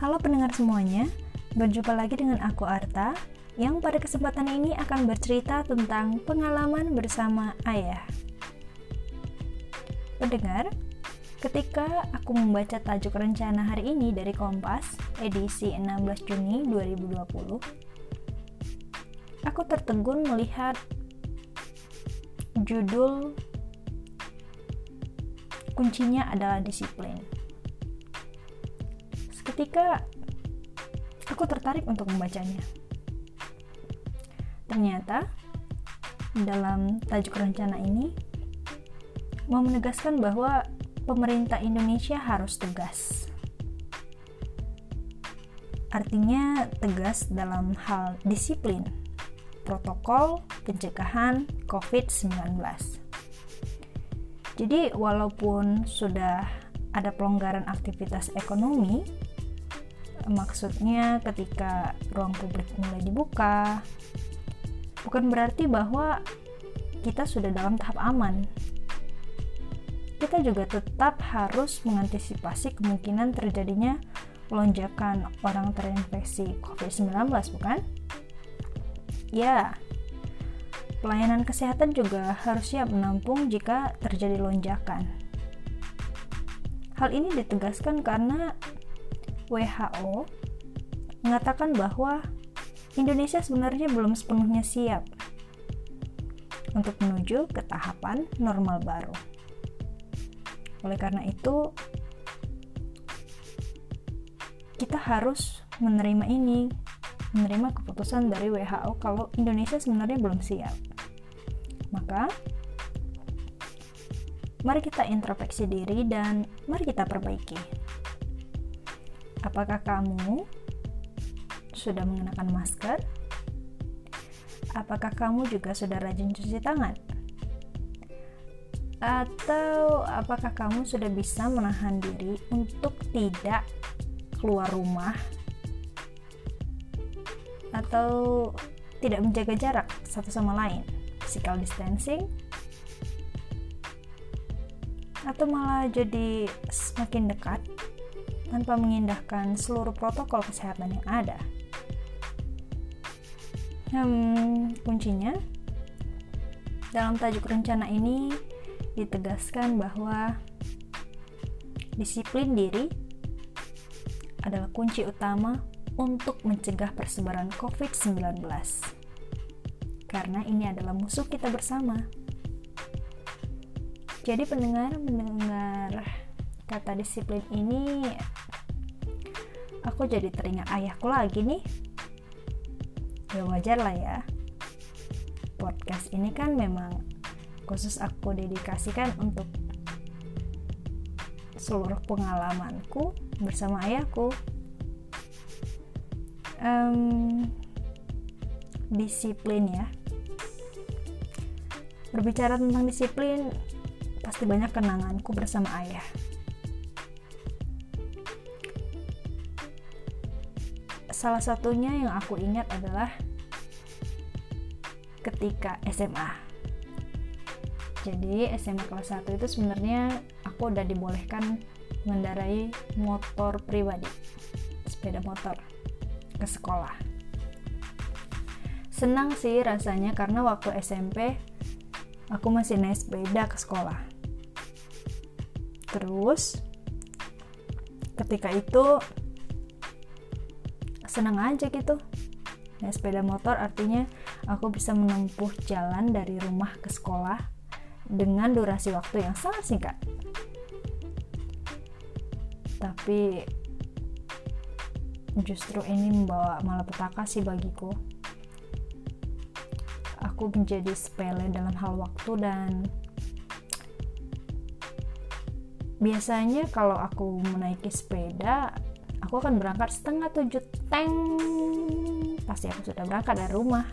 Halo pendengar semuanya, berjumpa lagi dengan aku Arta yang pada kesempatan ini akan bercerita tentang pengalaman bersama ayah. Pendengar, ketika aku membaca tajuk rencana hari ini dari Kompas edisi 16 Juni 2020, aku tertegun melihat judul kuncinya adalah disiplin. Seketika aku tertarik untuk membacanya. Ternyata dalam tajuk rencana ini mau menegaskan bahwa pemerintah Indonesia harus tegas. Artinya tegas dalam hal disiplin, protokol pencegahan COVID-19. Jadi walaupun sudah ada pelonggaran aktivitas ekonomi, maksudnya ketika ruang publik mulai dibuka, bukan berarti bahwa kita sudah dalam tahap aman. Kita juga tetap harus mengantisipasi kemungkinan terjadinya lonjakan orang terinfeksi COVID-19, bukan? Ya, Pelayanan kesehatan juga harus siap menampung jika terjadi lonjakan. Hal ini ditegaskan karena WHO mengatakan bahwa Indonesia sebenarnya belum sepenuhnya siap untuk menuju ke tahapan normal baru. Oleh karena itu, kita harus menerima ini, menerima keputusan dari WHO kalau Indonesia sebenarnya belum siap. Maka, mari kita introspeksi diri dan mari kita perbaiki. Apakah kamu sudah mengenakan masker? Apakah kamu juga sudah rajin cuci tangan? Atau apakah kamu sudah bisa menahan diri untuk tidak keluar rumah atau tidak menjaga jarak satu sama lain? physical distancing atau malah jadi semakin dekat tanpa mengindahkan seluruh protokol kesehatan yang ada. Hmm, kuncinya dalam tajuk rencana ini ditegaskan bahwa disiplin diri adalah kunci utama untuk mencegah persebaran COVID-19 karena ini adalah musuh kita bersama. Jadi pendengar mendengar kata disiplin ini aku jadi teringat ayahku lagi nih. Ya wajar lah ya. Podcast ini kan memang khusus aku dedikasikan untuk seluruh pengalamanku bersama ayahku. Um, disiplin ya Berbicara tentang disiplin, pasti banyak kenanganku bersama ayah. Salah satunya yang aku ingat adalah ketika SMA. Jadi SMA kelas 1 itu sebenarnya aku udah dibolehkan mengendarai motor pribadi, sepeda motor ke sekolah. Senang sih rasanya karena waktu SMP aku masih naik sepeda ke sekolah. Terus ketika itu senang aja gitu. Naik sepeda motor artinya aku bisa menempuh jalan dari rumah ke sekolah dengan durasi waktu yang sangat singkat. Tapi justru ini membawa malapetaka sih bagiku aku menjadi sepele dalam hal waktu dan biasanya kalau aku menaiki sepeda aku akan berangkat setengah tujuh teng. Pasti aku sudah berangkat dari rumah.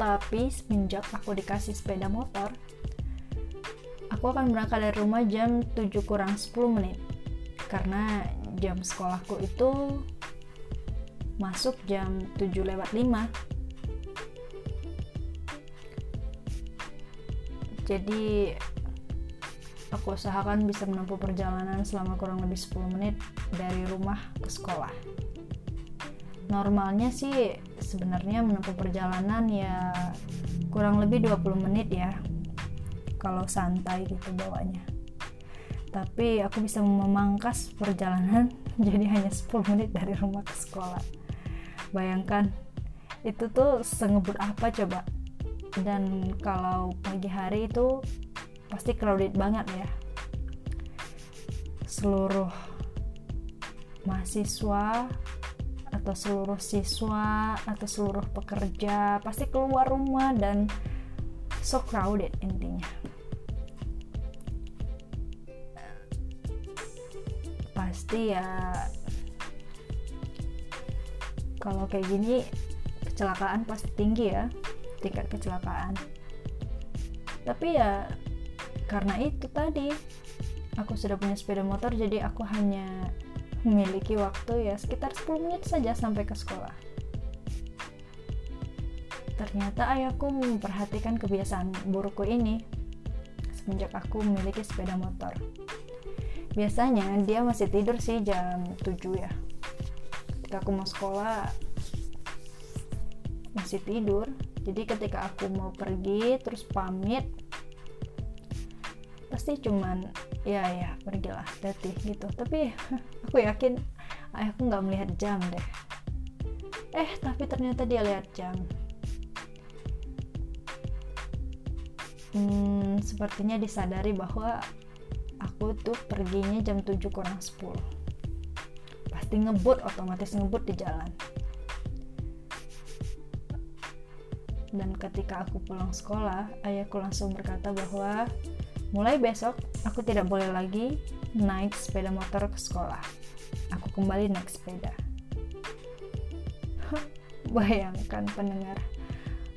Tapi semenjak aku dikasih sepeda motor aku akan berangkat dari rumah jam 7 kurang 10 menit. Karena jam sekolahku itu masuk jam 7 lewat 5 jadi aku usahakan bisa menempuh perjalanan selama kurang lebih 10 menit dari rumah ke sekolah. Normalnya sih sebenarnya menempuh perjalanan ya kurang lebih 20 menit ya kalau santai gitu bawanya. Tapi aku bisa memangkas perjalanan jadi hanya 10 menit dari rumah ke sekolah. Bayangkan itu tuh sengebut apa coba? Dan kalau pagi hari itu pasti crowded banget ya. Seluruh mahasiswa atau seluruh siswa atau seluruh pekerja pasti keluar rumah dan so crowded intinya. Pasti ya kalau kayak gini kecelakaan pasti tinggi ya tingkat kecelakaan. Tapi ya karena itu tadi aku sudah punya sepeda motor jadi aku hanya memiliki waktu ya sekitar 10 menit saja sampai ke sekolah. Ternyata ayahku memperhatikan kebiasaan burukku ini semenjak aku memiliki sepeda motor. Biasanya dia masih tidur sih jam 7 ya. Ketika aku mau sekolah masih tidur. Jadi ketika aku mau pergi terus pamit pasti cuman ya ya pergilah hati gitu. Tapi aku yakin ayahku nggak melihat jam deh. Eh tapi ternyata dia lihat jam. Hmm, sepertinya disadari bahwa aku tuh perginya jam 7 kurang 10 pasti ngebut otomatis ngebut di jalan. Dan ketika aku pulang sekolah ayahku langsung berkata bahwa Mulai besok, aku tidak boleh lagi naik sepeda motor ke sekolah. Aku kembali naik sepeda. Bayangkan pendengar,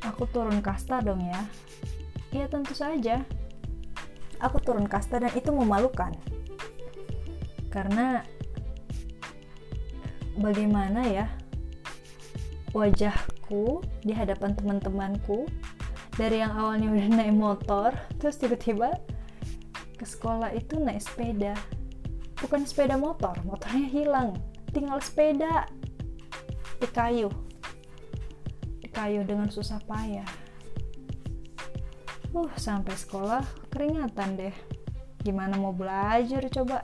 aku turun kasta dong ya. Ya tentu saja. Aku turun kasta dan itu memalukan. Karena bagaimana ya wajahku di hadapan teman-temanku dari yang awalnya udah naik motor terus tiba-tiba ke sekolah itu naik sepeda. Bukan sepeda motor motornya hilang. Tinggal sepeda di kayu. Di kayu dengan susah payah. Uh sampai sekolah keringatan deh. Gimana mau belajar coba?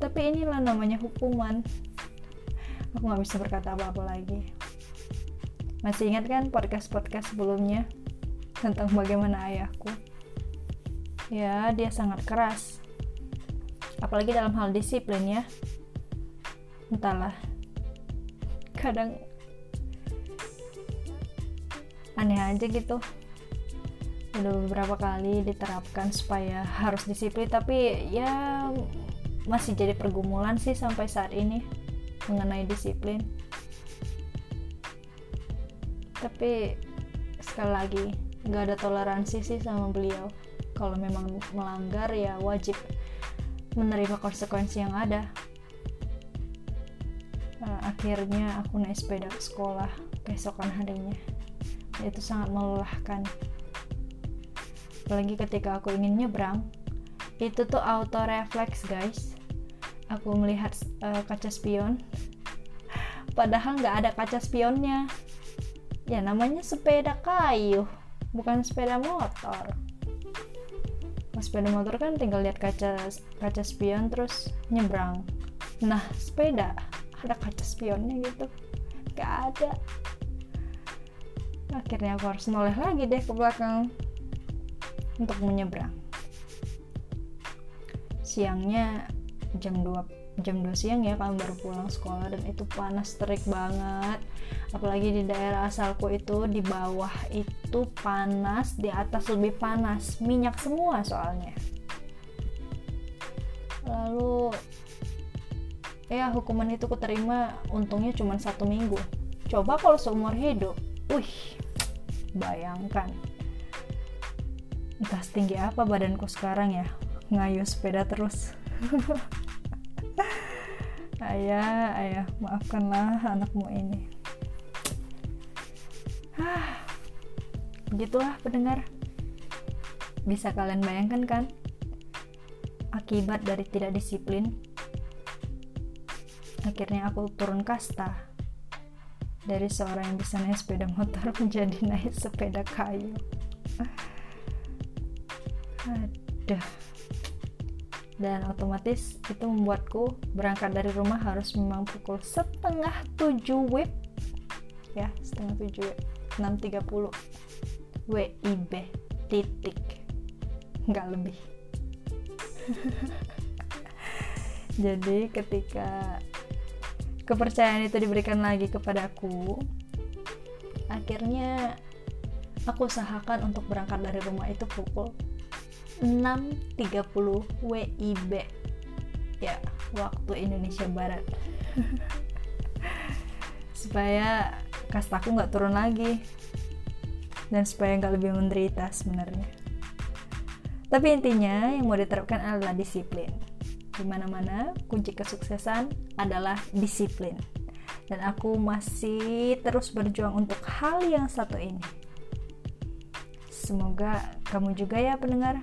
Tapi inilah namanya hukuman. Aku nggak bisa berkata apa-apa lagi. Masih ingat kan podcast-podcast sebelumnya tentang bagaimana ayahku ya dia sangat keras. Apalagi dalam hal disiplin ya. Entahlah. Kadang aneh aja gitu. Udah beberapa kali diterapkan supaya harus disiplin tapi ya masih jadi pergumulan sih sampai saat ini mengenai disiplin. Tapi sekali lagi nggak ada toleransi sih sama beliau kalau memang melanggar ya wajib menerima konsekuensi yang ada. Uh, akhirnya aku naik sepeda ke sekolah keesokan harinya. Itu sangat melelahkan. Apalagi ketika aku ingin nyebrang itu tuh auto reflex guys. Aku melihat uh, kaca spion. Padahal nggak ada kaca spionnya. Ya namanya sepeda kayu bukan sepeda motor sepeda motor kan tinggal lihat kaca kaca spion terus nyebrang. Nah sepeda ada kaca spionnya gitu. Gak ada. Akhirnya aku harus noleh lagi deh ke belakang untuk menyeberang siangnya jam 2 jam 2 siang ya kami baru pulang sekolah dan itu panas terik banget. Apalagi di daerah asalku itu di bawah itu panas di atas lebih panas. Minyak semua soalnya. Lalu ya hukuman itu kuterima untungnya cuma satu minggu. Coba kalau seumur hidup. Wih bayangkan. Entah setinggi apa badanku sekarang ya? Ngayuh sepeda terus ayah ayah maafkanlah anakmu ini. Begitulah pendengar. Bisa kalian bayangkan kan? Akibat dari tidak disiplin akhirnya aku turun kasta dari seorang yang bisa naik sepeda motor menjadi naik sepeda kayu. Aduh dan otomatis itu membuatku berangkat dari rumah harus memang pukul setengah tujuh WIB ya setengah tujuh WIB 6.30 WIB titik. Nggak lebih. Jadi ketika kepercayaan itu diberikan lagi kepadaku akhirnya aku usahakan untuk berangkat dari rumah itu pukul 6.30 WIB ya waktu Indonesia Barat. Supaya kastaku nggak turun lagi. Dan supaya nggak lebih menderita sebenarnya. Tapi intinya yang mau diterapkan adalah disiplin. Di mana-mana kunci kesuksesan adalah disiplin. Dan aku masih terus berjuang untuk hal yang satu ini. Semoga kamu juga ya pendengar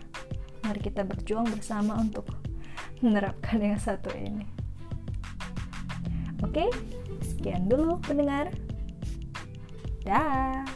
Mari kita berjuang bersama untuk menerapkan yang satu ini. Oke, sekian dulu pendengar. Dah.